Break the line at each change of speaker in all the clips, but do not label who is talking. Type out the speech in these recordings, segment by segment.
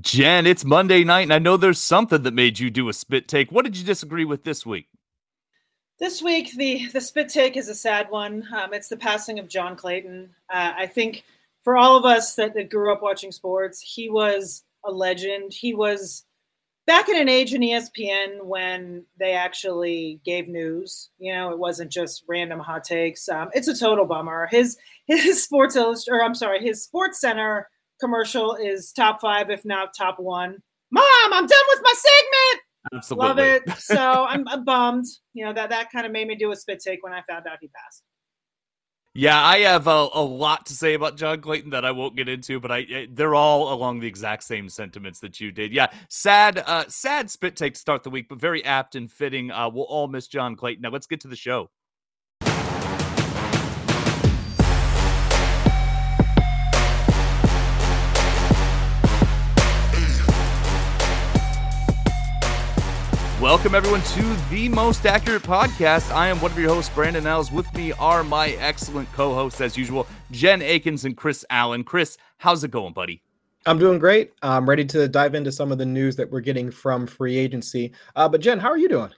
Jen, it's Monday night, and I know there's something that made you do a spit take. What did you disagree with this week?
This week, the the spit take is a sad one. Um, it's the passing of John Clayton. Uh, I think for all of us that, that grew up watching sports, he was a legend. He was back in an age in ESPN when they actually gave news. You know, it wasn't just random hot takes. Um, it's a total bummer. His his Sports or I'm sorry, his Sports Center commercial is top five, if not top one. Mom, I'm done with my segment.
Absolutely.
Love it. So I'm, I'm bummed. You know that that kind of made me do a spit take when I found out he passed.
Yeah, I have a, a, lot to say about John Clayton that I won't get into, but I they're all along the exact same sentiments that you did. Yeah, sad, uh, sad spit take to start the week, but very apt and fitting. Uh, we'll all miss John Clayton. Now let's get to the show. Welcome, everyone, to the most accurate podcast. I am one of your hosts, Brandon Niles. With me are my excellent co hosts, as usual, Jen Eakins and Chris Allen. Chris, how's it going, buddy?
I'm doing great. I'm ready to dive into some of the news that we're getting from free agency. Uh, but, Jen, how are you doing?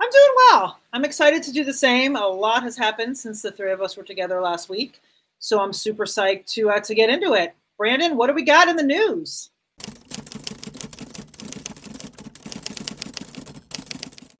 I'm doing well. I'm excited to do the same. A lot has happened since the three of us were together last week. So I'm super psyched to, uh, to get into it. Brandon, what do we got in the news?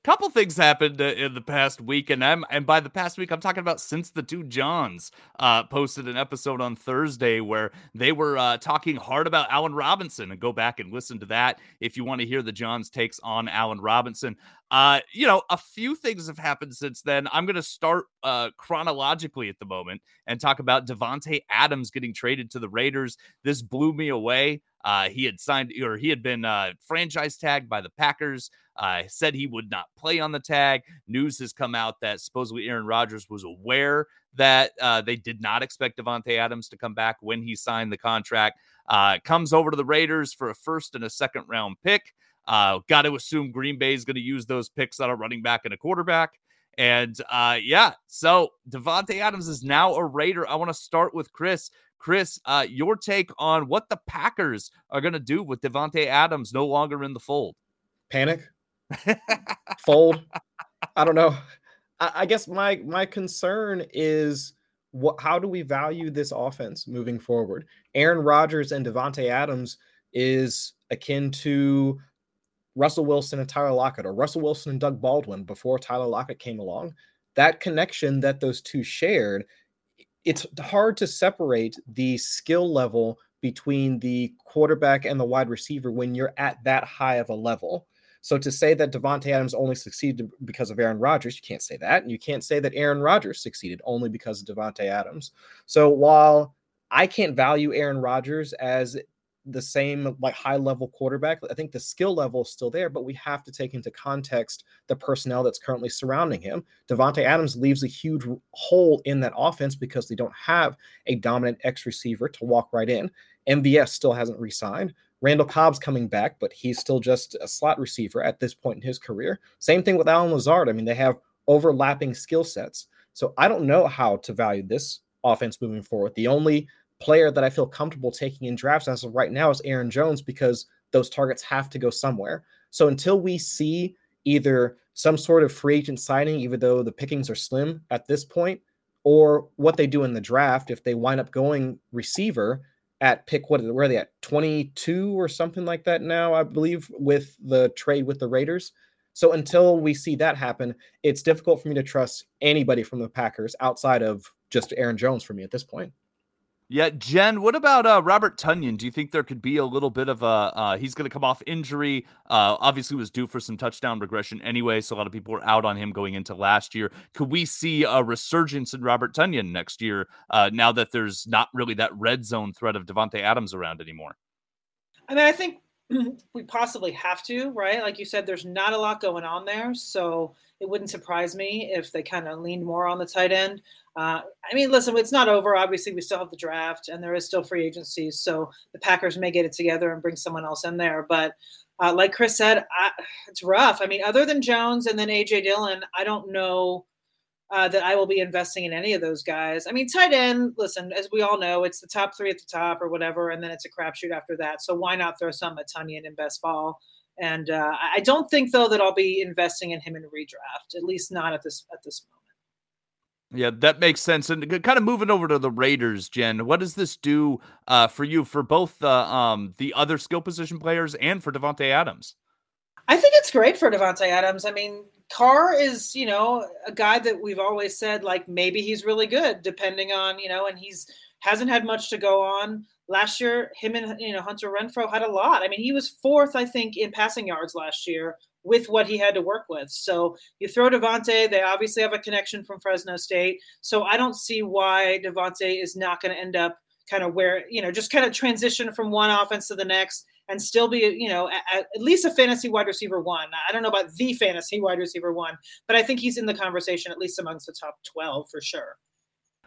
Couple things happened uh, in the past week, and I'm and by the past week, I'm talking about since the two Johns uh, posted an episode on Thursday where they were uh, talking hard about Allen Robinson, and go back and listen to that if you want to hear the Johns takes on Allen Robinson. Uh, you know, a few things have happened since then. I'm going to start uh, chronologically at the moment and talk about Davante Adams getting traded to the Raiders. This blew me away. Uh, he had signed or he had been uh, franchise tagged by the Packers. Uh, said he would not play on the tag. News has come out that supposedly Aaron Rodgers was aware that uh, they did not expect Davante Adams to come back when he signed the contract. Uh, comes over to the Raiders for a first and a second round pick. Uh, Got to assume Green Bay is going to use those picks on a running back and a quarterback. And uh, yeah, so Davante Adams is now a Raider. I want to start with Chris. Chris, uh, your take on what the Packers are going to do with Davante Adams no longer in the fold?
Panic, fold. I don't know. I, I, guess my my concern is what? How do we value this offense moving forward? Aaron Rodgers and Davante Adams is akin to Russell Wilson and Tyler Lockett, or Russell Wilson and Doug Baldwin before Tyler Lockett came along. That connection that those two shared it's hard to separate the skill level between the quarterback and the wide receiver when you're at that high of a level. So to say that Davante Adams only succeeded because of Aaron Rodgers, you can't say that, and you can't say that Aaron Rodgers succeeded only because of Davante Adams. So while I can't value Aaron Rodgers as the same like high level quarterback. I think the skill level is still there, but we have to take into context the personnel that's currently surrounding him. Davante Adams leaves a huge hole in that offense because they don't have a dominant X receiver to walk right in. MVS still hasn't re-signed. Randall Cobb's coming back, but he's still just a slot receiver at this point in his career. Same thing with Allen Lazard. I mean, they have overlapping skill sets. So I don't know how to value this offense moving forward. The only player that I feel comfortable taking in drafts as of right now is Aaron Jones because those targets have to go somewhere. So until we see either some sort of free agent signing, even though the pickings are slim at this point, or what they do in the draft, if they wind up going receiver at pick what where are they at 22 or something like that now, I believe, with the trade with the Raiders. So until we see that happen, it's difficult for me to trust anybody from the Packers outside of just Aaron Jones for me at this point.
Yeah, Jen, what about uh, Robert Tonyan? Do you think there could be a little bit of a uh, he's going to come off injury? Uh, obviously, was due for some touchdown regression anyway, so a lot of people were out on him going into last year. Could we see a resurgence in Robert Tonyan next year? Uh, now that there's not really that red zone threat of Davante Adams around anymore.
I mean, I think we possibly have to, right? Like you said, there's not a lot going on there, so it wouldn't surprise me if they kind of leaned more on the tight end. Uh, I mean, listen, it's not over. Obviously, we still have the draft, and there is still free agency, so the Packers may get it together and bring someone else in there. But uh, like Chris said, I, it's rough. I mean, other than Jones and then AJ Dillon, I don't know uh, that I will be investing in any of those guys. I mean, tight end, listen, as we all know, it's the top three at the top or whatever, and then it's a crapshoot after that. So why not throw some at Tonyan in best ball? And uh, I don't think though that I'll be investing in him in redraft, at least not at this at this moment.
Yeah, that makes sense. And kind of moving over to the Raiders, Jen, what does this do uh, for you for both the um, the other skill position players and for Davante Adams?
I think it's great for Davante Adams. I mean, Carr is, you know, a guy that we've always said like maybe he's really good, depending on, you know, and he's hasn't had much to go on. Last year, him and you know Hunter Renfrow had a lot. I mean, he was fourth, I think, in passing yards last year with what he had to work with. So you throw Davante, they obviously have a connection from Fresno State. So I don't see why Davante is not going to end up kind of where, you know, just kind of transition from one offense to the next and still be, you know, at, at, least a fantasy wide receiver one. I don't know about the fantasy wide receiver one, but I think he's in the conversation, at least amongst the top 12 for sure.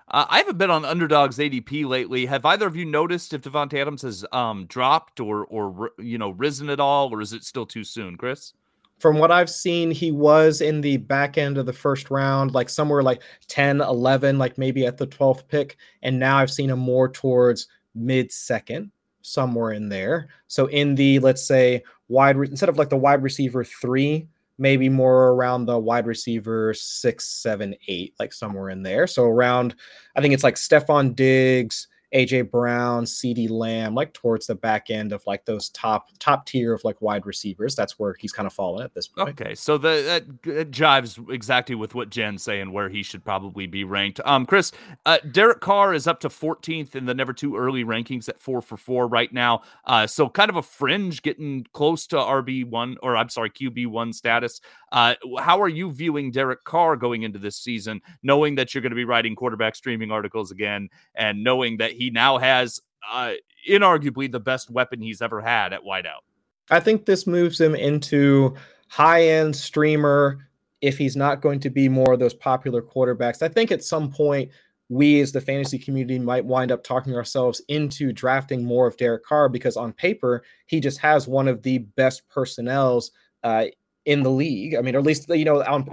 Uh, I haven't been on Underdog's ADP lately. Have either of you noticed if Davante Adams has um, dropped or, or you know, risen at all, or is it still too soon, Chris?
From what I've seen, he was in the back end of the first round, like somewhere like 10, 11, like maybe at the 12th pick. And now I've seen him more towards mid second, somewhere in there. So in the, let's say, wide, re- instead of like the wide receiver three, maybe more around the wide receiver six, seven, eight, like somewhere in there. So around, I think it's like Stefon Diggs, AJ Brown, CeeDee Lamb, like towards the back end of like those top top tier of like wide receivers. That's where he's kind of fallen at this point.
Okay, so the, that jives exactly with what Jen's saying, where he should probably be ranked. Um, Chris, uh, Derek Carr is up to 14th in the never too early rankings at four for four right now. Uh, so kind of a fringe, getting close to RB one or I'm sorry QB one status. Uh, how are you viewing Derek Carr going into this season, knowing that you're going to be writing quarterback streaming articles again, and knowing that he now has uh, inarguably the best weapon he's ever had at wideout?
I think this moves him into high end streamer if he's not going to be more of those popular quarterbacks. I think at some point we as the fantasy community might wind up talking ourselves into drafting more of Derek Carr because on paper he just has one of the best personnels uh, in the league. I mean, or at least you know, on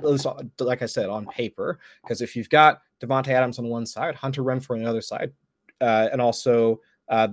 like I said, on paper. Because if you've got Davante Adams on one side, Hunter Renfrow on the other side, and also uh,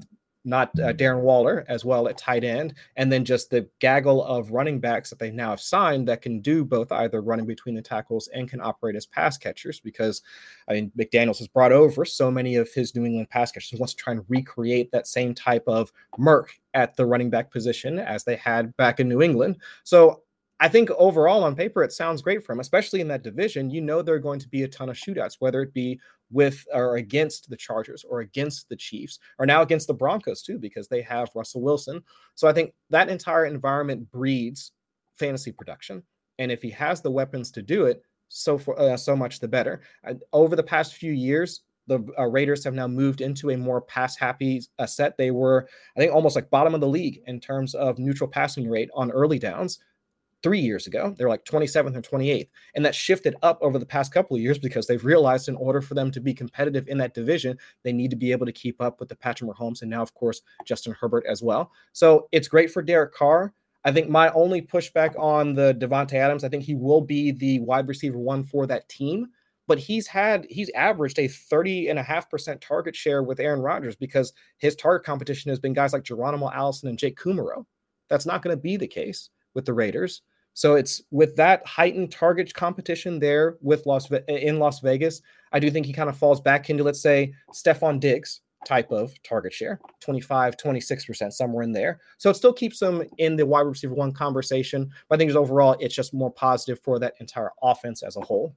not uh, Darren Waller as well at tight end, and then just the gaggle of running backs that they now have signed that can do both either running between the tackles and can operate as pass catchers. Because I mean, McDaniels has brought over so many of his New England pass catchers. He wants to try and recreate that same type of murk at the running back position as they had back in New England. So I think overall on paper it sounds great for him, especially in that division. You know there are going to be a ton of shootouts, whether it be with or against the Chargers or against the Chiefs, or now against the Broncos too, because they have Russell Wilson. So I think that entire environment breeds fantasy production, and if he has the weapons to do it, so for uh, so much the better. Uh, over the past few years, the uh, Raiders have now moved into a more pass happy uh, set. They were, I think, almost like bottom of the league in terms of neutral passing rate on early downs three years ago. They're like 27th or 28th. And that shifted up over the past couple of years because they've realized in order for them to be competitive in that division, they need to be able to keep up with the Patrick Mahomes and now, of course, Justin Herbert as well. So it's great for Derek Carr. I think my only pushback on the Davante Adams, I think he will be the wide receiver one for that team. But he's had he's averaged a 30 and a half percent target share with Aaron Rodgers because his target competition has been guys like Geronimo Allison and Jake Kumerow. That's not going to be the case with the Raiders. So it's with that heightened target competition there with Las in Las Vegas. I do think he kind of falls back into let's say Stefon Diggs type of target share 25 26% somewhere in there so it still keeps them in the wide receiver one conversation but i think overall it's just more positive for that entire offense as a whole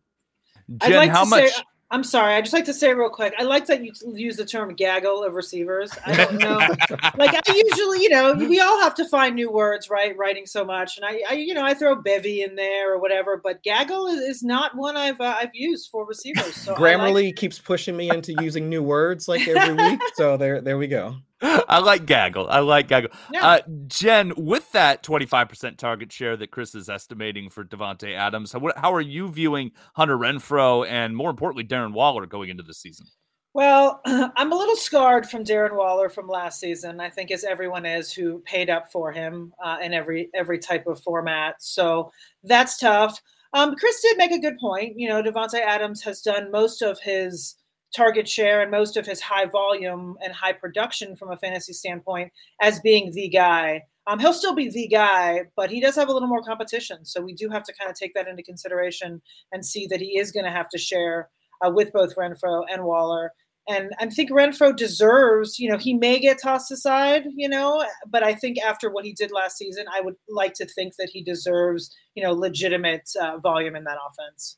jen like how much say,
I'm sorry. I just like to say real quick. I like that you use the term gaggle of receivers. I don't know. like I usually, you know, we all have to find new words, right? Writing so much, and I, I you know, I throw bevy in there or whatever. But gaggle is, is not one I've uh, I've used for receivers. So
Grammarly like- keeps pushing me into using new words like every week. So there, there we go.
I like gaggle. I like gaggle. Yeah. Uh, Jen, with that 25% target share that Chris is estimating for Davante Adams, how, how are you viewing Hunter Renfrow and more importantly, Darren Waller going into the season?
Well, I'm a little scarred from Darren Waller from last season. I think as everyone is who paid up for him uh, in every every type of format. So that's tough. Um, Chris did make a good point. You know, Davante Adams has done most of his target share and most of his high volume and high production from a fantasy standpoint as being the guy. Um, he'll still be the guy, but he does have a little more competition. So we do have to kind of take that into consideration and see that he is going to have to share uh, with both Renfrow and Waller. And I think Renfrow deserves, you know, he may get tossed aside, you know, but I think after what he did last season, I would like to think that he deserves, you know, legitimate uh, volume in that offense.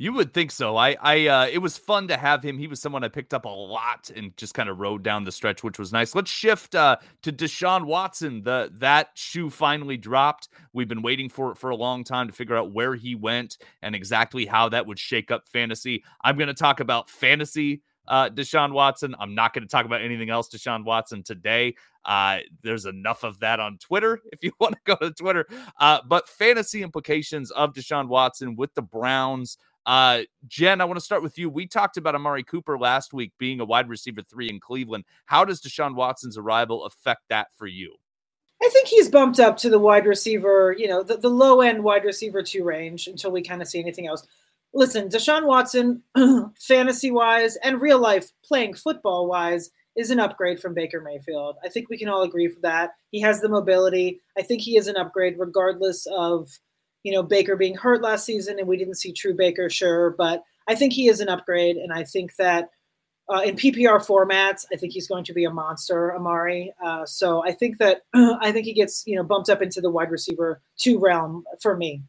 You would think so. I, I, uh, it was fun to have him. He was someone I picked up a lot and just kind of rode down the stretch, which was nice. Let's shift uh, to Deshaun Watson. The that shoe finally dropped. We've been waiting for it for a long time to figure out where he went and exactly how that would shake up fantasy. I'm going to talk about fantasy uh, Deshaun Watson. I'm not going to talk about anything else Deshaun Watson today. Uh, there's enough of that on Twitter if you want to go to Twitter. Uh, but fantasy implications of Deshaun Watson with the Browns. Uh, Jen, I want to start with you. We talked about Amari Cooper last week being a wide receiver three in Cleveland. How does Deshaun Watson's arrival affect that for you?
I think he's bumped up to the wide receiver, you know, the, the low end wide receiver two range until we kind of see anything else. Listen, Deshaun Watson, fantasy wise and real life playing football wise, is an upgrade from Baker Mayfield. I think we can all agree for that. He has the mobility. I think he is an upgrade regardless of you know, Baker being hurt last season and we didn't see true Baker, sure, but I think he is an upgrade. And I think that uh, in PPR formats, I think he's going to be a monster, Amari. Uh, so I think that I think he gets, you know, bumped up into the wide receiver two realm for me.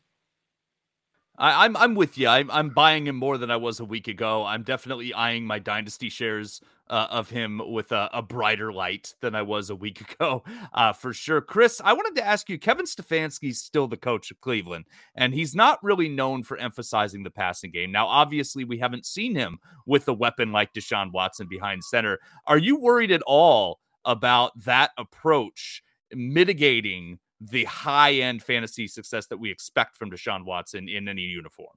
I, am I'm, I'm with you. I'm I'm buying him more than I was a week ago. I'm definitely eyeing my dynasty shares uh, of him with a, a, brighter light than I was a week ago, uh, for sure. Chris, I wanted to ask you. Kevin Stefanski's still the coach of Cleveland, and he's not really known for emphasizing the passing game. Now, obviously, we haven't seen him with a weapon like Deshaun Watson behind center. Are you worried at all about that approach mitigating? The high end fantasy success that we expect from Deshaun Watson in any uniform?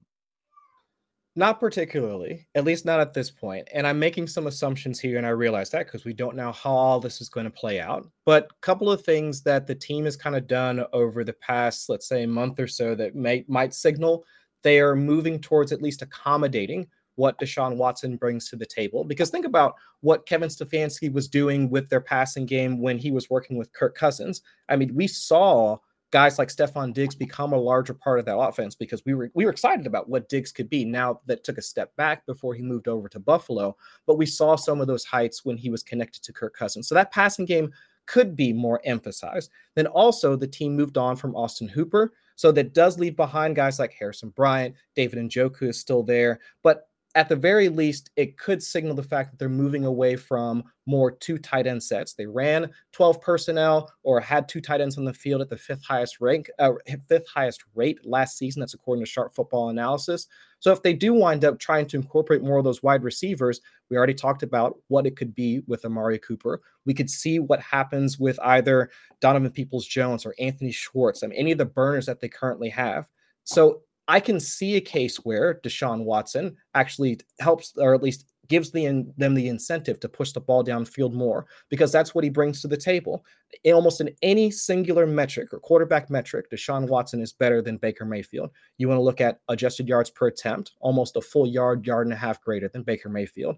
Not particularly, at least not at this point. And I'm making some assumptions here, and I realize that because we don't know how all this is going to play out. But a couple of things that the team has kind of done over the past, let's say, month or so that may might signal they are moving towards at least accommodating what Deshaun Watson brings to the table. Because think about what Kevin Stefanski was doing with their passing game when he was working with Kirk Cousins. I mean, we saw guys like Stefon Diggs become a larger part of that offense because we were we were excited about what Diggs could be. Now that took a step back before he moved over to Buffalo, but we saw some of those heights when he was connected to Kirk Cousins. So that passing game could be more emphasized. Then also the team moved on from Austin Hooper. So that does leave behind guys like Harrison Bryant, David and Njoku is still there, but at the very least, it could signal the fact that they're moving away from more two tight end sets. They ran 12 personnel or had two tight ends on the field at the fifth highest rank, uh, fifth highest rate last season. That's according to Sharp Football Analysis. So if they do wind up trying to incorporate more of those wide receivers, we already talked about what it could be with Amari Cooper. We could see what happens with either Donovan Peoples Jones or Anthony Schwartz. I mean, any of the burners that they currently have. So I can see a case where Deshaun Watson actually helps, or at least gives the, them the incentive to push the ball downfield more because that's what he brings to the table. In almost in any singular metric or quarterback metric, Deshaun Watson is better than Baker Mayfield. You want to look at adjusted yards per attempt, almost a full yard, yard and a half greater than Baker Mayfield.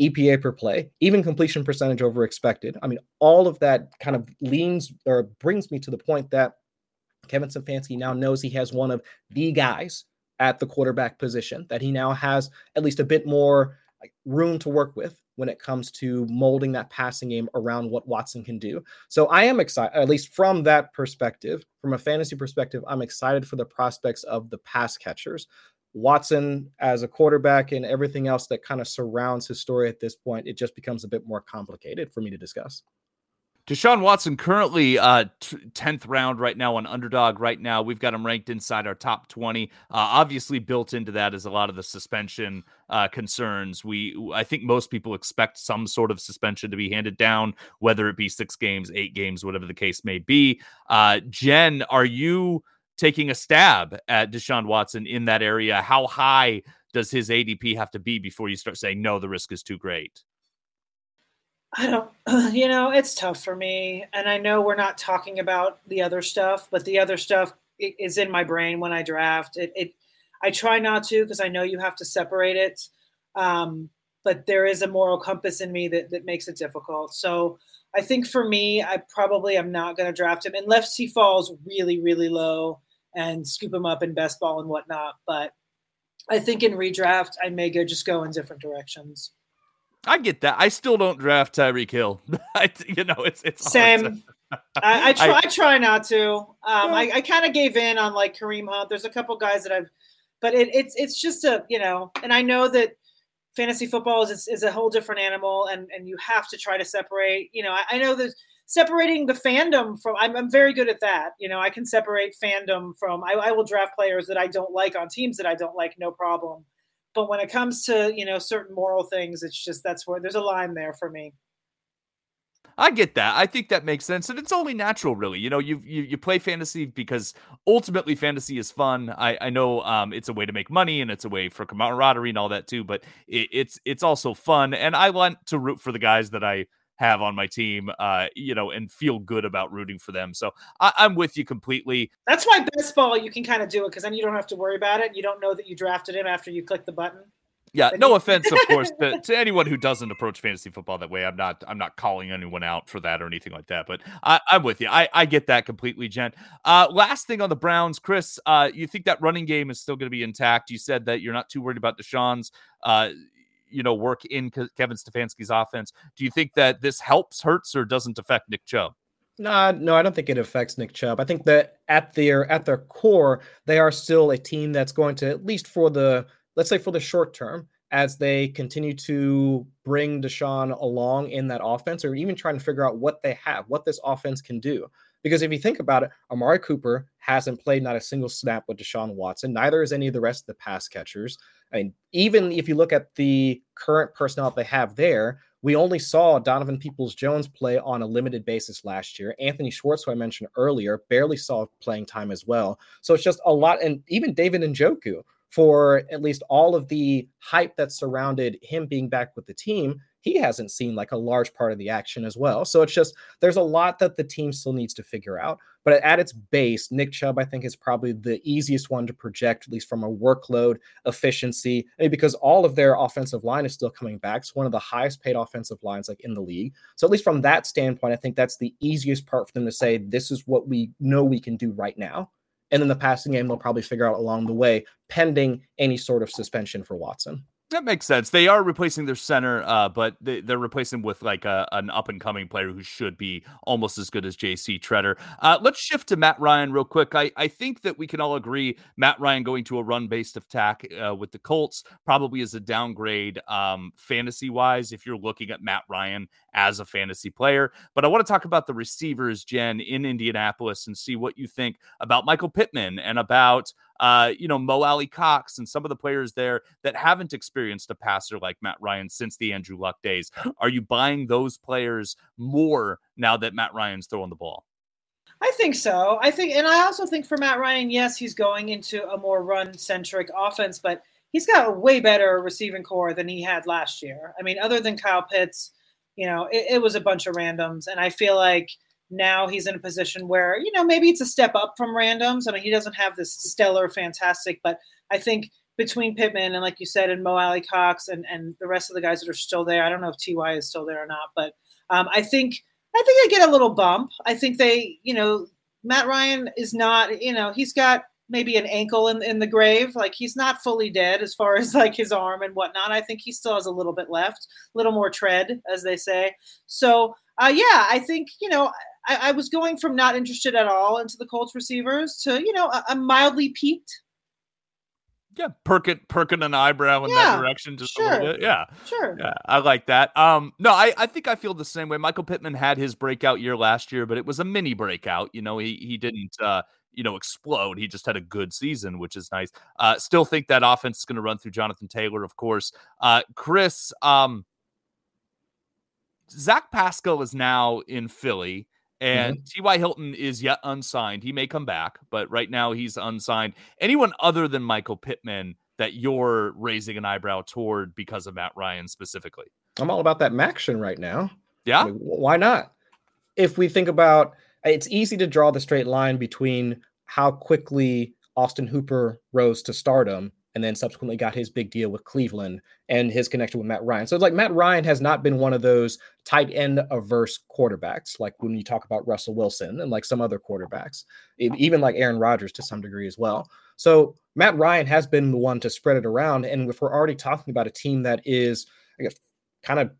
EPA per play, even completion percentage over expected. I mean, all of that kind of leans or brings me to the point that Kevin Stefanski now knows he has one of the guys at the quarterback position that he now has at least a bit more room to work with when it comes to molding that passing game around what Watson can do. So I am excited, at least from that perspective, from a fantasy perspective, I'm excited for the prospects of the pass catchers. Watson as a quarterback and everything else that kind of surrounds his story at this point, it just becomes a bit more complicated for me to discuss.
Deshaun Watson currently uh, t- 10th round right now on underdog right now. We've got him ranked inside our top 20. Uh, obviously built into that is a lot of the suspension uh, concerns. We I think most people expect some sort of suspension to be handed down, whether it be 6 games, 8 games, whatever the case may be. Uh, Jen, are you taking a stab at Deshaun Watson in that area? How high does his ADP have to be before you start saying no, the risk is too great?
I don't, you know, it's tough for me. And I know we're not talking about the other stuff, but the other stuff is in my brain when I draft. It, it I try not to because I know you have to separate it. Um, but there is a moral compass in me that, that makes it difficult. So I think for me, I probably am not going to draft him unless he falls really, really low and scoop him up in best ball and whatnot. But I think in redraft, I may go just go in different directions.
I get that. I still don't draft Tyreek Hill. I, you know, it's it's
same. I, I, try. I, I, try not to. Um, I, I kind of gave in on like Kareem Hunt. There's a couple guys that I've, but it, it's it's just a you know, and I know that fantasy football is is a whole different animal, and and you have to try to separate. You know, I, I know there's separating the fandom from. I'm, I'm very good at that. You know, I can separate fandom from. I, I will draft players that I don't like on teams that I don't like, no problem. But when it comes to you know certain moral things, it's just that's where there's a line there for me.
I get that. I think that makes sense, and it's only natural, really. You know, you you, you play fantasy because ultimately fantasy is fun. I I know um, it's a way to make money and it's a way for camaraderie and all that too, but it, it's it's also fun, and I want to root for the guys that I have on my team, uh, you know, and feel good about rooting for them. So I, am with you completely.
That's why best ball you can kind of do it because then you don't have to worry about it. You don't know that you drafted him after you click the button.
Yeah, no offense, of course, to, to, anyone who doesn't approach fantasy football that way. I'm not, I'm not calling anyone out for that or anything like that. But I, am with you. I, I get that completely, Jen. Uh, last thing on the Browns, Chris, uh, you think that running game is still going to be intact? You said that you're not too worried about Deshaun's, uh, you know, work in Kevin Stefanski's offense. Do you think that this helps, hurts, or doesn't affect Nick Chubb?
No, no, I don't think it affects Nick Chubb. I think that at their at their core, they are still a team that's going to at least for the let's say for the short term, as they continue to bring Deshaun along in that offense, or even trying to figure out what they have, what this offense can do. Because if you think about it, Amari Cooper hasn't played not a single snap with Deshaun Watson. Neither is any of the rest of the pass catchers. I mean, even if you look at the current personnel they have there, we only saw Donovan Peoples Jones play on a limited basis last year. Anthony Schwartz, who I mentioned earlier, barely saw playing time as well. So it's just a lot. And even David Njoku, for at least all of the hype that surrounded him being back with the team, he hasn't seen like a large part of the action as well. So it's just there's a lot that the team still needs to figure out. But at its base, Nick Chubb, I think, is probably the easiest one to project, at least from a workload efficiency, because all of their offensive line is still coming back. It's one of the highest paid offensive lines like in the league. So at least from that standpoint, I think that's the easiest part for them to say, this is what we know we can do right now. And then the passing game they'll probably figure out along the way, pending any sort of suspension for Watson.
That makes sense. They are replacing their center, uh, but they, are replacing with like a, an up and coming player who should be almost as good as JC Tretter. Uh, let's shift to Matt Ryan real quick. I, I think that we can all agree Matt Ryan going to a run based attack uh, with the Colts probably is a downgrade um, fantasy wise if you're looking at Matt Ryan as a fantasy player. But I want to talk about the receivers, Jen, in Indianapolis and see what you think about Michael Pittman and about uh, you know, Mo Alie-Cox and some of the players there that haven't experienced a passer like Matt Ryan since the Andrew Luck days. Are you buying those players more now that Matt Ryan's throwing the ball?
I think so. I think, and I also think for Matt Ryan, yes, he's going into a more run centric offense, but he's got a way better receiving corps than he had last year. I mean, other than Kyle Pitts, you know, it, it was a bunch of randoms. And I feel like now he's in a position where you know maybe it's a step up from randoms. I mean, he doesn't have this stellar, fantastic, but I think between Pittman and like you said, and Mo Alie-Cox and and the rest of the guys that are still there, I don't know if Ty is still there or not, but um, I think I think they get a little bump. I think they, you know, Matt Ryan is not, you know, he's got maybe an ankle in, in the grave. Like he's not fully dead as far as like his arm and whatnot. I think he still has a little bit left, a little more tread, as they say. So uh, yeah, I think you know I, I, was going from not interested at all into the Colts receivers to you know I'm mildly piqued.
Yeah, perking perking an eyebrow in yeah, that direction just sure. a little bit. Yeah,
sure.
Yeah, I like that. Um, no, I I think I feel the same way. Michael Pittman had his breakout year last year, but it was a mini breakout. You know, he he didn't uh you know explode. He just had a good season, which is nice. Uh, still think that offense is going to run through Jonathan Taylor, of course. Uh, Chris, um, Zach Pascal is now in Philly. And mm-hmm. T.Y. Hilton is yet unsigned. He may come back, but right now he's unsigned. Anyone other than Michael Pittman that you're raising an eyebrow toward because of Matt Ryan specifically?
I'm all about that Maction right now.
Yeah.
I mean, why not? If we think about it's easy to draw the straight line between how quickly Austin Hooper rose to stardom and then subsequently got his big deal with Cleveland and his connection with Matt Ryan. So it's like Matt Ryan has not been one of those tight end averse quarterbacks, like when you talk about Russell Wilson and like some other quarterbacks, even like Aaron Rodgers to some degree as well. So Matt Ryan has been the one to spread it around. And if we're already talking about a team that is, I guess, kind of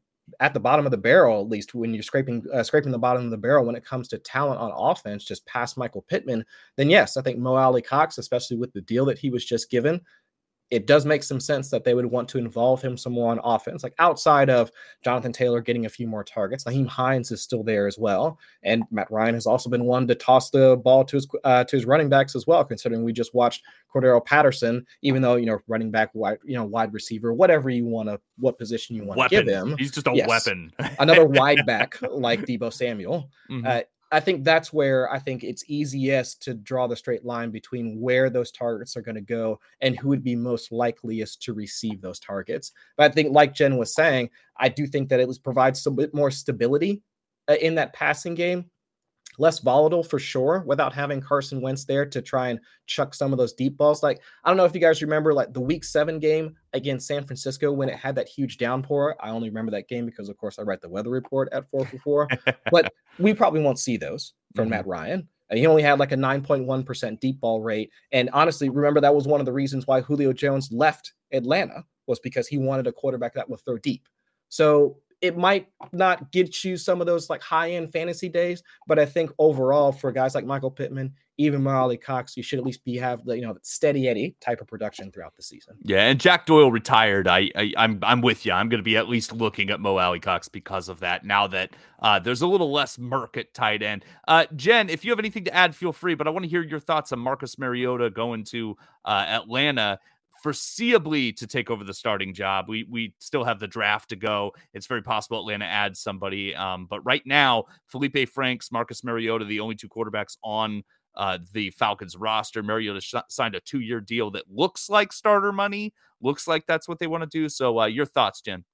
at the bottom of the barrel, at least when you're scraping uh, scraping the bottom of the barrel when it comes to talent on offense, just past Michael Pittman, then yes, I think Mo Alie-Cox, especially with the deal that he was just given, it does make some sense that they would want to involve him some more on offense, like outside of Jonathan Taylor getting a few more targets. Nyheim Hines is still there as well, and Matt Ryan has also been one to toss the ball to his uh, to his running backs as well. Considering we just watched Cordarrelle Patterson, even though you know running back, wide you know wide receiver, whatever you want to, what position you want to give him,
he's just a yes. weapon.
Another wide back like Deebo Samuel. Mm-hmm. Uh, I think that's where I think it's easiest to draw the straight line between where those targets are going to go and who would be most likeliest to receive those targets. But I think, like Jen was saying, I do think that it provides a bit more stability uh, in that passing game less volatile for sure without having Carson Wentz there to try and chuck some of those deep balls. Like, I don't know if you guys remember like the week seven game against San Francisco when it had that huge downpour. I only remember that game because, of course, I write the weather report at 4 for 4. but we probably won't see those from mm-hmm. Matt Ryan. He only had like a 9.1% deep ball rate. And honestly, remember that was one of the reasons why Julio Jones left Atlanta was because he wanted a quarterback that would throw deep. So it might not get you some of those like high end fantasy days, but I think overall for guys like Michael Pittman, even Mo Alie-Cox, you should at least be have the you know steady Eddie type of production throughout the season.
Yeah, and Jack Doyle retired. I, I am I'm, I'm with you. I'm going to be at least looking at Mo Alie-Cox because of that. Now that uh, there's a little less murk at tight end. Uh, Jen, if you have anything to add, feel free. But I want to hear your thoughts on Marcus Mariota going to uh, Atlanta foreseeably to take over the starting job. We we still have the draft to go. It's very possible Atlanta adds somebody. Um, but right now, Felipe Franks, Marcus Mariota, the only two quarterbacks on uh, the Falcons roster. Mariota sh- signed a two year deal that looks like starter money. Looks like that's what they want to do. So, uh, your thoughts, Jen?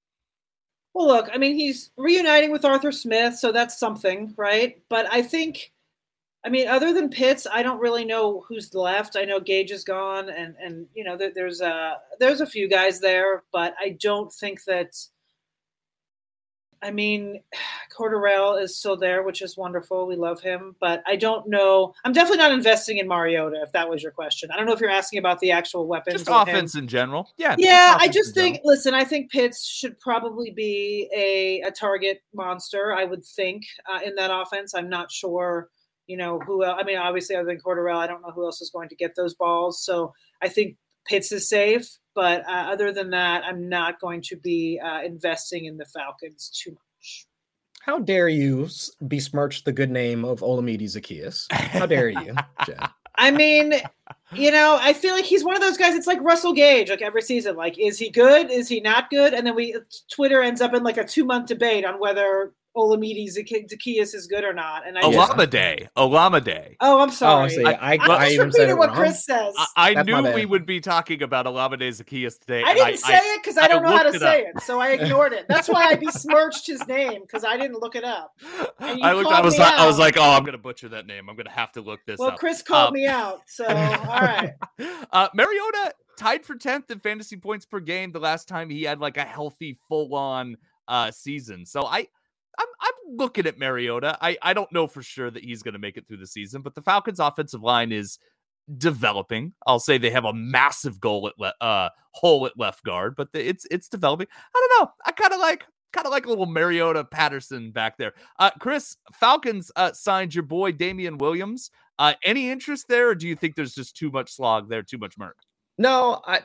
Well, look, I mean, he's reuniting with Arthur Smith, so that's something, right? But I think I mean, other than Pitts, I don't really know who's left. I know Gage is gone, and and you know there's a there's a few guys there, but I don't think that. I mean, Cordarrelle is still there, which is wonderful. We love him, but I don't know. I'm definitely not investing in Mariota. If that was your question, I don't know if you're asking about the actual weapons.
Just offense him. in general. Yeah.
Yeah, I just think. General. Listen, I think Pitts should probably be a a target monster. I would think uh, in that offense. I'm not sure you know, who I mean, obviously, other than Cordarrelle, I don't know who else is going to get those balls. So I think Pitts is safe. But uh, other than that, I'm not going to be uh, investing in the Falcons too much.
How dare you besmirch the good name of Olamide Zaccheaus? How dare you, Jen?
I mean, you know, I feel like he's one of those guys. It's like Russell Gage, like every season. Like, is he good? Is he not good? And then we Twitter ends up in like a two month debate on whether Olamide Zaccheaus is good or not. And I
Olama Day. Olama Day.
Oh, I'm sorry.
Oh, I, I, I, I even said
what Chris says.
I, I knew we would be talking about Olamide Zaccheaus today.
I didn't say it because I, don't know how to say it, so I ignored it. That's why I besmirched his name because I didn't look it up.
I looked. I was like, I was like, oh, I'm gonna butcher that name. I'm gonna have to look this
well,
up.
Well, Chris called um, me out, so all right.
Uh, Mariota tied for 10th in fantasy points per game the last time he had like a healthy full on uh season. So I I'm I'm looking at Mariota. I I don't know for sure that he's going to make it through the season, but the Falcons' offensive line is developing. I'll say they have a massive goal at le- uh hole at left guard, but the, it's it's developing. I don't know. I kind of like kind of like a little Mariota Patterson back there. Uh Chris, Falcons uh signed your boy Damien Williams. Uh any interest there or do you think there's just too much slog there, too much murk?
No, I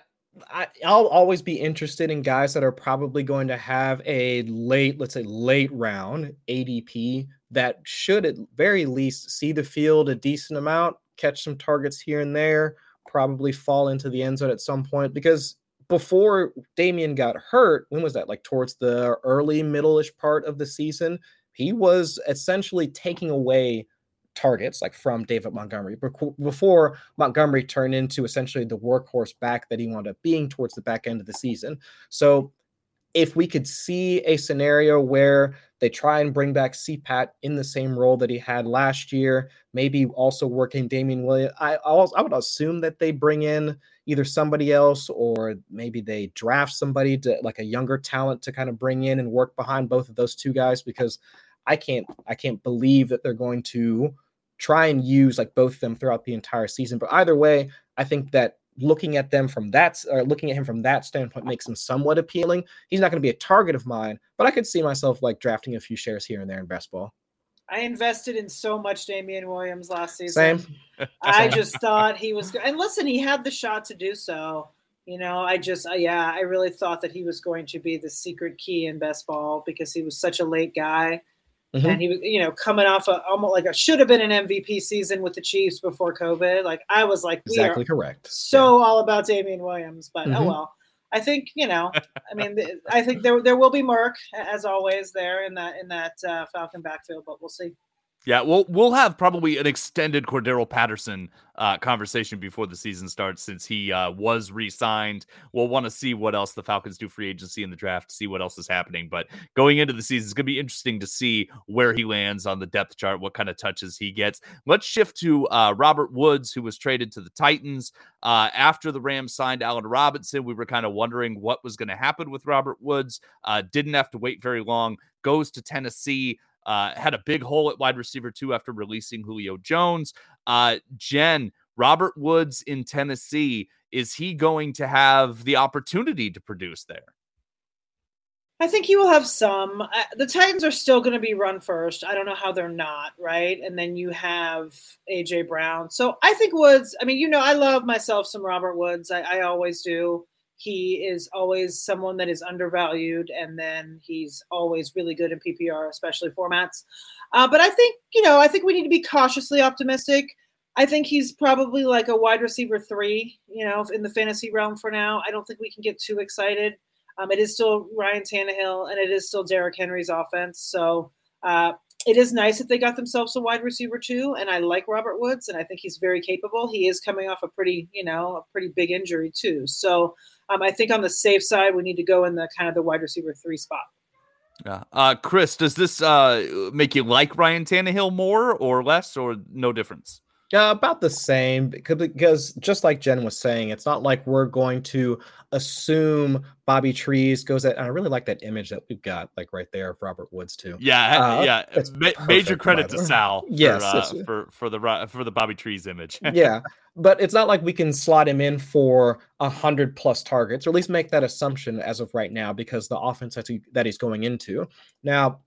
I, will always be interested in guys that are probably going to have a late, let's say, late round ADP that should at very least see the field a decent amount, catch some targets here and there, probably fall into the end zone at some point. Because before Damien got hurt, when was that? Like towards the early, middle-ish part of the season, he was essentially taking away targets, like from David Montgomery, before Montgomery turned into essentially the workhorse back that he wound up being towards the back end of the season. So if we could see a scenario where They try and bring back CPAT in the same role that he had last year, maybe also working Damien Williams. I, I would assume that they bring in either somebody else or maybe they draft somebody to like a younger talent to kind of bring in and work behind both of those two guys because I can't I can't believe that they're going to try and use like both of them throughout the entire season. But either way, I think that looking at them from that or looking at him from that standpoint makes him somewhat appealing. He's not going to be a target of mine, but I could see myself like drafting a few shares here and there in best ball.
I invested in so much Damien Williams last season.
Same.
I just thought he was good. And listen, he had the shot to do so. You know, I just, uh, yeah, I really thought that he was going to be the secret key in best ball because he was such a late guy. Mm-hmm. And he was, you know, coming off a almost like a should have been an MVP season with the Chiefs before COVID. Like I was like,
exactly correct.
So yeah. all about Damien Williams, but oh mm-hmm. oh well. I think you know. I mean, I think there there will be murk as always there in that in that uh, Falcon backfield, but we'll see.
Yeah, we'll we'll have probably an extended Cordarrelle Patterson uh, conversation before the season starts, since he uh, was re-signed. We'll want to see what else the Falcons do free agency in the draft, see what else is happening. But going into the season, it's going to be interesting to see where he lands on the depth chart, what kind of touches he gets. Let's shift to uh, Robert Woods, who was traded to the Titans uh, after the Rams signed Allen Robinson. We were kind of wondering what was going to happen with Robert Woods. Uh, didn't have to wait very long. Goes to Tennessee. Uh, had a big hole at wide receiver too after releasing Julio Jones. Uh, Jen, Robert Woods in Tennessee, is he going to have the opportunity to produce there?
I think he will have some. The Titans are still going to be run first. I don't know how they're not, right? And then you have AJ Brown. So I think Woods, I mean, you know, I love myself some Robert Woods. I, I always do. He is always someone that is undervalued, and then he's always really good in PPR, especially formats. Uh, but I think, you know, I think we need to be cautiously optimistic. I think he's probably like a wide receiver three, you know, in the fantasy realm for now. I don't think we can get too excited. Um, it is still Ryan Tannehill and it is still Derrick Henry's offense. So uh, it is nice that they got themselves a wide receiver too. And I like Robert Woods and I think he's very capable. He is coming off a pretty, you know, a pretty big injury too. So um, I think on the safe side, we need to go in the kind of the wide receiver three spot.
Yeah. Uh, Chris, does this uh, make you like Ryan Tannehill more or less or no difference?
Uh, about the same because just like Jen was saying, it's not like we're going to assume Bobby Trees goes at. I really like that image that we've got like right there of Robert Woods too.
Yeah, uh, yeah. Ma- major credit to Sal. For, uh, for for the for the Bobby Trees image.
yeah, but it's not like we can slot him in for a hundred plus targets, or at least make that assumption as of right now because the offense that, he, that he's going into now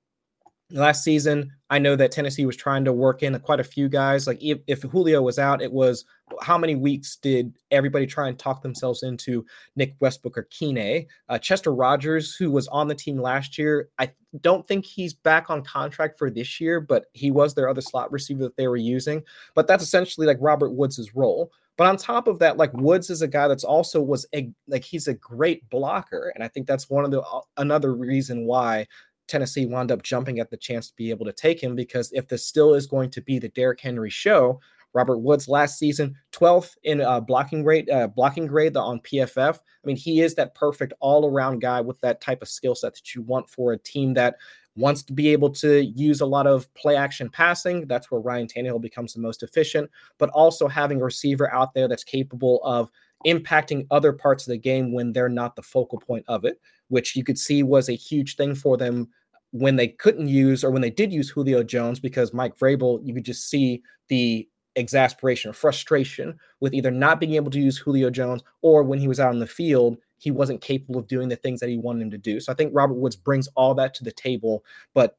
last season i know that tennessee was trying to work in quite a few guys. Like if, if julio was out it was how many weeks did everybody try and talk themselves into nick westbrook or Kene? Uh, chester rogers who was on the team last year i don't think he's back on contract for this year but he was their other slot receiver that they were using. But that's essentially like robert woods's role. But on top of that, like Woods is a guy that's also was a like he's a great blocker, and I think that's one of the uh, another reason why Tennessee wound up jumping at the chance to be able to take him because if this still is going to be the Derrick Henry show, Robert Woods last season 12th in uh, blocking rate, uh, blocking grade on PFF. I mean, he is that perfect all-around guy with that type of skill set that you want for a team that wants to be able to use a lot of play action passing. That's where Ryan Tannehill becomes the most efficient, but also having a receiver out there that's capable of impacting other parts of the game when they're not the focal point of it, which you could see was a huge thing for them when they couldn't use or when they did use Julio Jones because Mike Vrabel, you could just see the exasperation or frustration with either not being able to use Julio Jones or when he was out on the field, he wasn't capable of doing the things that he wanted him to do. So I think Robert Woods brings all that to the table, but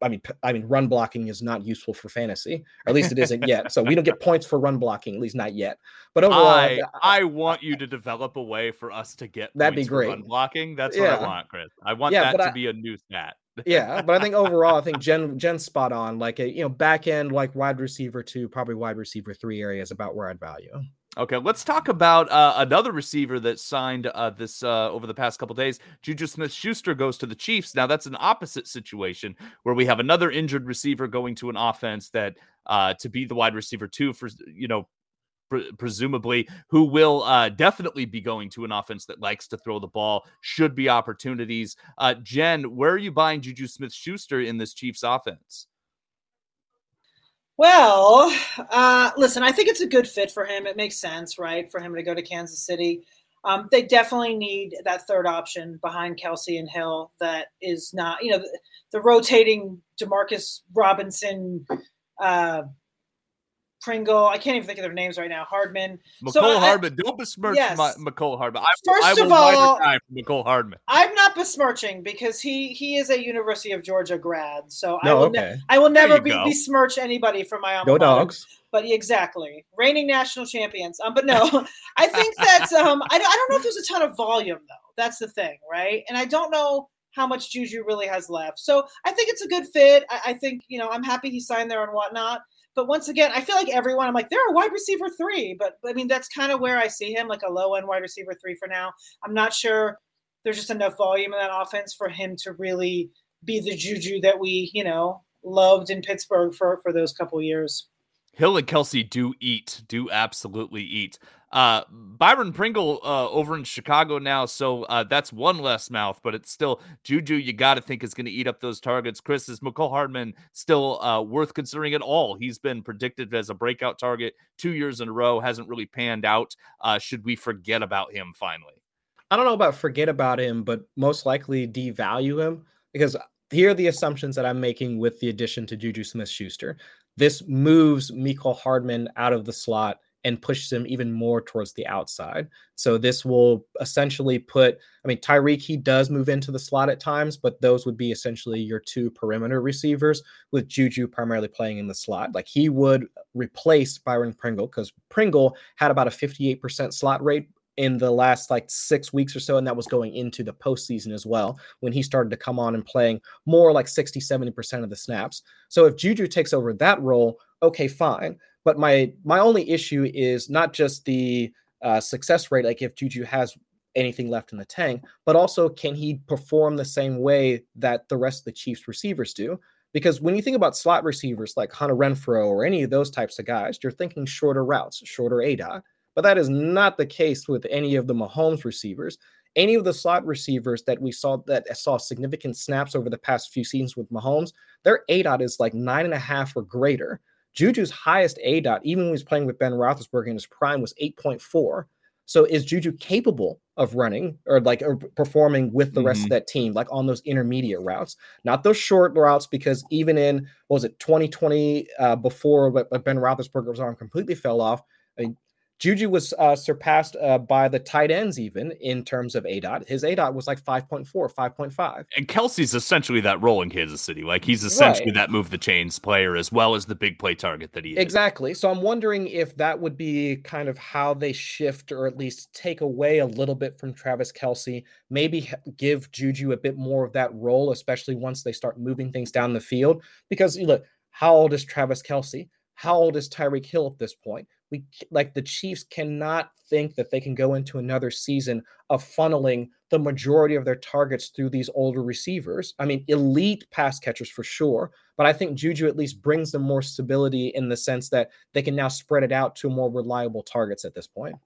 I mean, I mean, run blocking is not useful for fantasy, or at least it isn't yet. So we don't get points for run blocking, at least not yet. But overall,
I, I want you to develop a way for us to get
that'd be great.
run blocking. That's yeah. what I want, Chris. I want yeah, that to I, be a new stat.
Yeah, but I think overall, I think Jen Jen's spot on. Like a you know back end, like wide receiver two, probably wide receiver three areas about where I'd value.
Okay, let's talk about uh, another receiver that signed uh, this uh, over the past couple days. Juju Smith Schuster goes to the Chiefs. Now, that's an opposite situation where we have another injured receiver going to an offense that uh, to be the wide receiver two for, you know, pre- presumably, who will uh, definitely be going to an offense that likes to throw the ball. Should be opportunities. Uh, Jen, where are you buying Juju Smith Schuster in this Chiefs offense?
Well, uh, listen, I think it's a good fit for him. It makes sense, right, for him to go to Kansas City. Um, they definitely need that third option behind Kelsey and Hill that is not, you know, the, the rotating Demarcus Robinson, uh, Pringle. I can't even think of their names right now. Hardman.
Mecole so Hardman. I, don't besmirch yes. my, Mecole Hardman. I,
First
I
of all,
Mecole Hardman.
I'm not besmirching because he he is a University of Georgia grad. So
no,
I will
okay.
ne- I will never be, besmirch anybody from my own.
Go dogs.
But exactly, reigning national champions. Um, but no, I think that um, I, I don't know if there's a ton of volume though. That's the thing, right? And I don't know how much Juju really has left. So I think it's a good fit. I, I think you know I'm happy he signed there and whatnot. But once again, I feel like everyone, I'm like, they're a wide receiver three. But, I mean, that's kind of where I see him, like a low end wide receiver three for now. I'm not sure there's just enough volume in that offense for him to really be the juju that we, you know, loved in Pittsburgh for for those couple years.
Hill and Kelce do eat, do absolutely eat. Uh, Byron Pringle uh, over in Chicago now, so uh, that's one less mouth, but it's still Juju. You got to think is going to eat up those targets. Chris is Mecole Hardman still uh, worth considering at all? He's been predicted as a breakout target two years in a row, hasn't really panned out. Uh, should we forget about him finally?
I don't know about forget about him, but most likely devalue him because here are the assumptions that I'm making with the addition to Juju Smith Schuster. This moves Mecole Hardman out of the slot and pushes him even more towards the outside. So this will essentially put, I mean, Tyreek, he does move into the slot at times, but those would be essentially your two perimeter receivers with Juju primarily playing in the slot. Like he would replace Byron Pringle because Pringle had about a 58% slot rate in the last like six weeks or so, and that was going into the postseason as well when he started to come on and playing more like 60, 70% of the snaps. So if Juju takes over that role, okay, fine. But my my only issue is not just the uh, success rate, like if Juju has anything left in the tank, but also can he perform the same way that the rest of the Chiefs receivers do? Because when you think about slot receivers like Hunter Renfrow or any of those types of guys, you're thinking shorter routes, shorter A dot. But that is not the case with any of the Mahomes receivers. Any of the slot receivers that we saw that saw significant snaps over the past few seasons with Mahomes, their A dot is like nine and a half or greater. Juju's highest A dot, even when he was playing with Ben Roethlisberger in his prime, was 8.4. So is Juju capable of running or like or performing with the rest mm-hmm. of that team, like on those intermediate routes, not those short routes? Because even in what was it 2020 uh, before Ben Roethlisberger's arm completely fell off, Juju was uh, surpassed uh, by the tight ends even in terms of A dot. His A dot was like 5.4, 5.5.
And Kelce's essentially that role in Kansas City. Like he's essentially right. that move the chains player as well as the big play target that he is.
Exactly. So I'm wondering if that would be kind of how they shift or at least take away a little bit from Travis Kelce, maybe give Juju a bit more of that role, especially once they start moving things down the field. Because look, how old is Travis Kelce? How old is Tyreek Hill at this point? We like the Chiefs cannot think that they can go into another season of funneling the majority of their targets through these older receivers. I mean, elite pass catchers for sure, but I think Juju at least brings them more stability in the sense that they can now spread it out to more reliable targets at this point.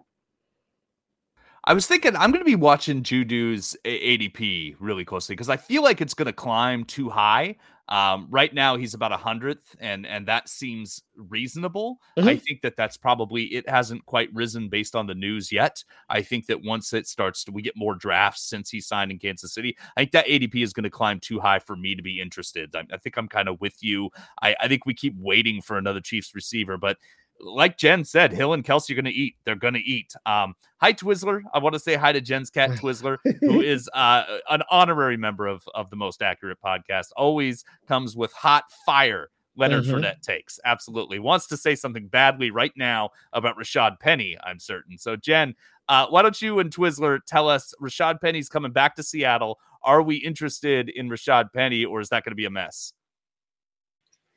I was thinking I'm going to be watching Juju's ADP really closely because I feel like it's going to climb too high. Um, right now he's about a hundredth, and and that seems reasonable. Mm-hmm. I think that that's probably it hasn't quite risen based on the news yet. I think that once it starts to we get more drafts since he signed in Kansas City, I think that ADP is going to climb too high for me to be interested. I, I think I'm kind of with you. I, I think we keep waiting for another Chiefs receiver, but like Jen said, Hill and Kelce are going to eat. They're going to eat. Um, hi, Twizzler. I want to say hi to Jen's cat, Twizzler, who is uh, an honorary member of, of the Most Accurate podcast. Always comes with hot fire. Leonard mm-hmm. Fournette takes absolutely wants to say something badly right now about Rashaad Penny. I'm certain. So, Jen, uh, why don't you and Twizzler tell us Rashaad Penny's coming back to Seattle? Are we interested in Rashaad Penny, or is that going to be a mess?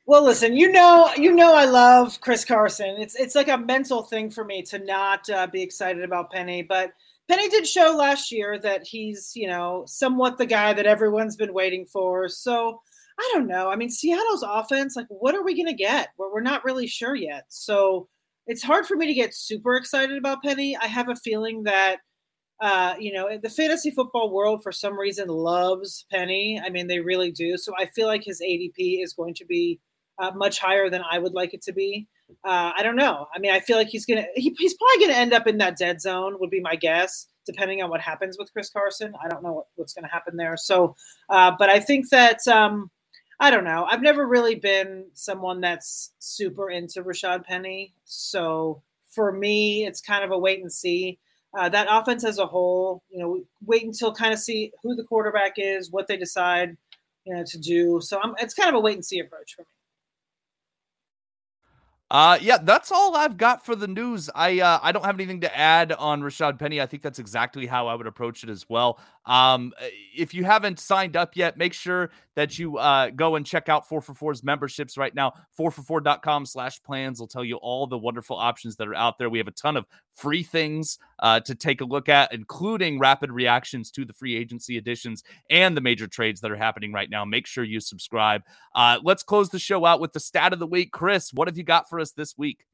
Well, listen, you know, you know, I love Chris Carson. It's it's like a mental thing for me to not uh, be excited about Penny, but Penny did show last year that he's, you know, somewhat the guy that everyone's been waiting for. So I don't know. I mean, Seattle's offense, like, what are we to get? Well, we're not really sure yet. So it's hard for me to get super excited about Penny. I have a feeling that uh, you know, the fantasy football world for some reason loves Penny. I mean, they really do. So I feel like his ADP is going to be uh, much higher than I would like it to be. Uh, I don't know. I mean, I feel like he's gonna he, he's probably gonna end up in that dead zone. Would be my guess, depending on what happens with Chris Carson. I don't know what, what's gonna happen there. So, uh, but I think that um, I don't know. I've never really been someone that's super into Rashaad Penny. So for me, it's kind of a wait and see. Uh, that offense as a whole, you know, wait until kind of see who the quarterback is, what they decide, you know, to do. So I'm, it's kind of a wait and see approach for me.
Uh, yeah, that's all I've got for the news. I uh, I don't have anything to add on Rashaad Penny. I think that's exactly how I would approach it as well. Um, if you haven't signed up yet, make sure that you uh, go and check out 4for4's memberships right now. 4for4.com slash plans will tell you all the wonderful options that are out there. We have a ton of free things uh, to take a look at, including rapid reactions to the free agency additions and the major trades that are happening right now. Make sure you subscribe. Uh, let's close the show out with the stat of the week. Chris, what have you got for us this week?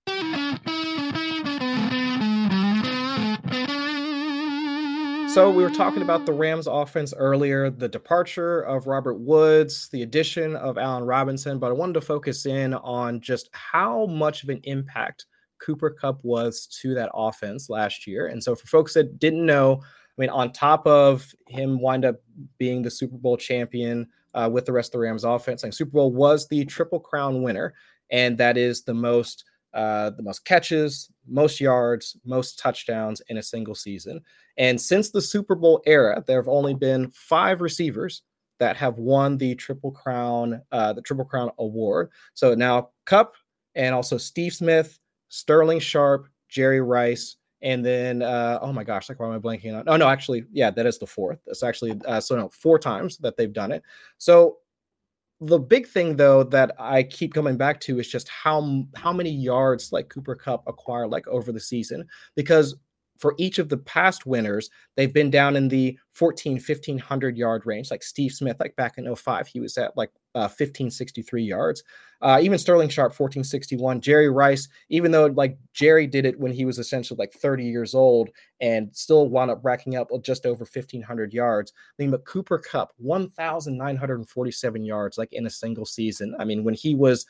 So we were talking about the Rams offense earlier, the departure of Robert Woods, the addition of Allen Robinson, but I wanted to focus in on just how much of an impact Cooper Kupp was to that offense last year. And so for folks that didn't know, I mean, on top of him wind up being the Super Bowl champion uh, with the rest of the Rams offense, like Super Bowl was the Triple Crown winner, and that is the most uh, the most catches, most yards, most touchdowns in a single season. And since the Super Bowl era, there have only been five receivers that have won the Triple Crown, uh, the Triple Crown award. So now Kupp and also Steve Smith, Sterling Sharpe, Jerry Rice, and then uh, oh my gosh, like why am I blanking on? Oh no, actually, yeah, that is the fourth. It's actually uh, so no four times that they've done it. So the big thing though that I keep coming back to is just how how many yards like Cooper Kupp acquired like over the season because for each of the past winners, they've been down in the 14, 1500 yard range. Like Steve Smith, like back in 05, he was at like uh, 1563 yards. Uh, even Sterling Sharpe, 1461. Jerry Rice, even though like Jerry did it when he was essentially like 30 years old and still wound up racking up just over 1500 yards. I mean, but Cooper Kupp, 1947 yards like in a single season. I mean, when he was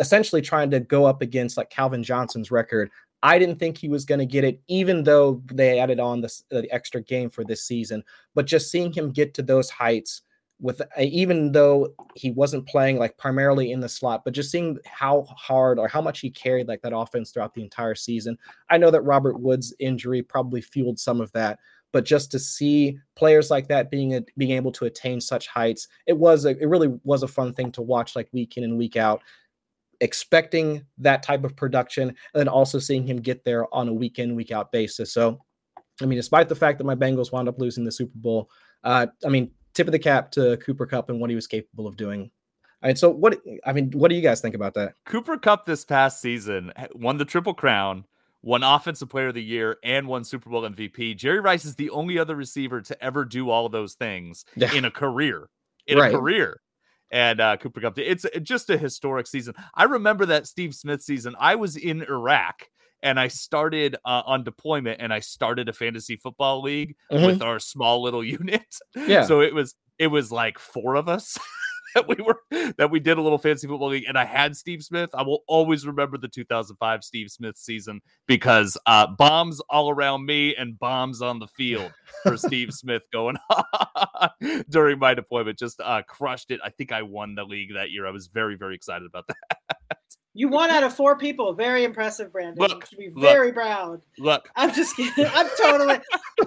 essentially trying to go up against like Calvin Johnson's record I didn't think he was going to get it, even though they added on this, the extra game for this season. But just seeing him get to those heights with, uh, even though he wasn't playing like primarily in the slot, but just seeing how hard or how much he carried like that offense throughout the entire season. I know that Robert Woods' injury probably fueled some of that, but just to see players like that being a, being able to attain such heights, it was a, it really was a fun thing to watch like week in and week out expecting that type of production and then also seeing him get there on a week in, week out basis. So, I mean, despite the fact that my Bengals wound up losing the Super Bowl, uh, I mean, tip of the cap to Cooper Kupp and what he was capable of doing. All right, so what I mean, what do you guys think about that?
Cooper Kupp this past season won the Triple Crown, won Offensive Player of the Year, and won Super Bowl MVP. Jerry Rice is the only other receiver to ever do all of those things yeah. in a career. In right. a career and uh, Cooper Kupp. It's just a historic season. I remember that Steve Smith season. I was in Iraq and I started uh, on deployment and I started a fantasy football league mm-hmm. with our small little unit. Yeah. So it was it was like four of us. that we were that we did a little fantasy football league and I had Steve Smith. I will always remember the 2005 Steve Smith season because uh, bombs all around me and bombs on the field for Steve Smith going on during my deployment. Just uh, crushed it. I think I won the league that year. I was very very excited about that.
You won out of four people. Very impressive, Brandon. Look, you should be very look, proud.
Look,
I'm just kidding. I'm totally.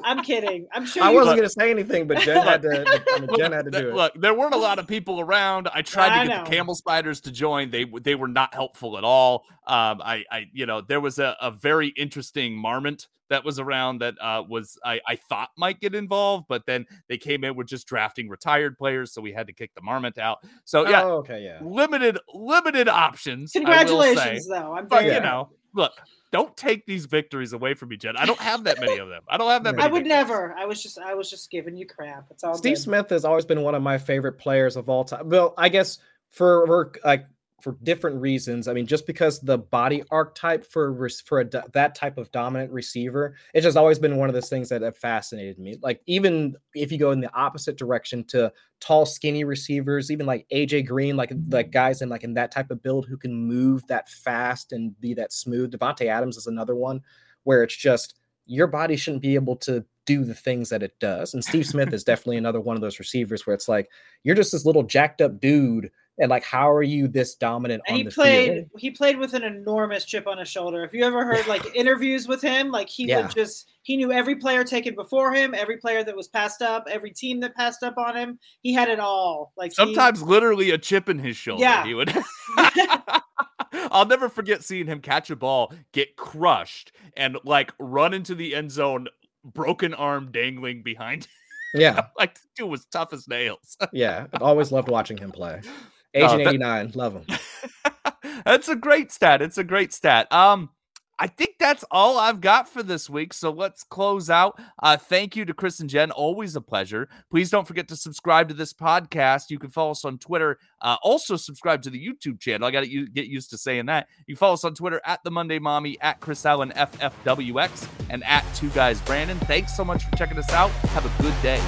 I'm kidding. I'm sure.
I wasn't going to say anything, but Jen had to. I mean, Jen had to do
it. Look, there weren't a lot of people around. I tried I to get know. the camel spiders to join. They they were not helpful at all. Um, I I you know there was a, a very interesting marmot that was around that uh, was I, I thought might get involved, but then they came in with just drafting retired players, so we had to kick the marmot out. So yeah,
oh, okay, yeah,
limited limited options.
Congratulations, though. I'm
but, you know, look, don't take these victories away from me, Jen. I don't have that many of them. I don't have that many.
I would
victories.
never. I was just I was just giving you crap. It's all
Steve
good.
Smith has always been one of my favorite players of all time. Well, I guess for, for like for different reasons. I mean, just because the body archetype for for a, that type of dominant receiver, it's just always been one of those things that have fascinated me. Like even if you go in the opposite direction to tall, skinny receivers, even like AJ Green, like mm-hmm. like guys in like in that type of build who can move that fast and be that smooth. Davante Adams is another one where it's just your body shouldn't be able to do the things that it does. And Steve Smith is definitely another one of those receivers where it's like you're just this little jacked up dude and like how are you this dominant
and he played field? he played with an enormous chip on his shoulder if you ever heard like interviews with him like he yeah. would just he knew every player taken before him every player that was passed up every team that passed up on him he had it all like
sometimes
he,
literally a chip in his shoulder yeah he would I'll never forget seeing him catch a ball, get crushed, and like run into the end zone, broken arm dangling behind. him.
Yeah,
like dude was tough as nails.
yeah, I've always loved watching him play. Agent uh, 89, love him.
that's a great stat. It's a great stat. Um, I think that's all I've got for this week. So let's close out. Uh, thank you to Chris and Jen. Always a pleasure. Please don't forget to subscribe to this podcast. You can follow us on Twitter. Uh, also, subscribe to the YouTube channel. I got to get used to saying that. You follow us on Twitter at the Monday Mommy, at Chris Allen FFWX, and at Two Guys Brandon. Thanks so much for checking us out. Have a good day.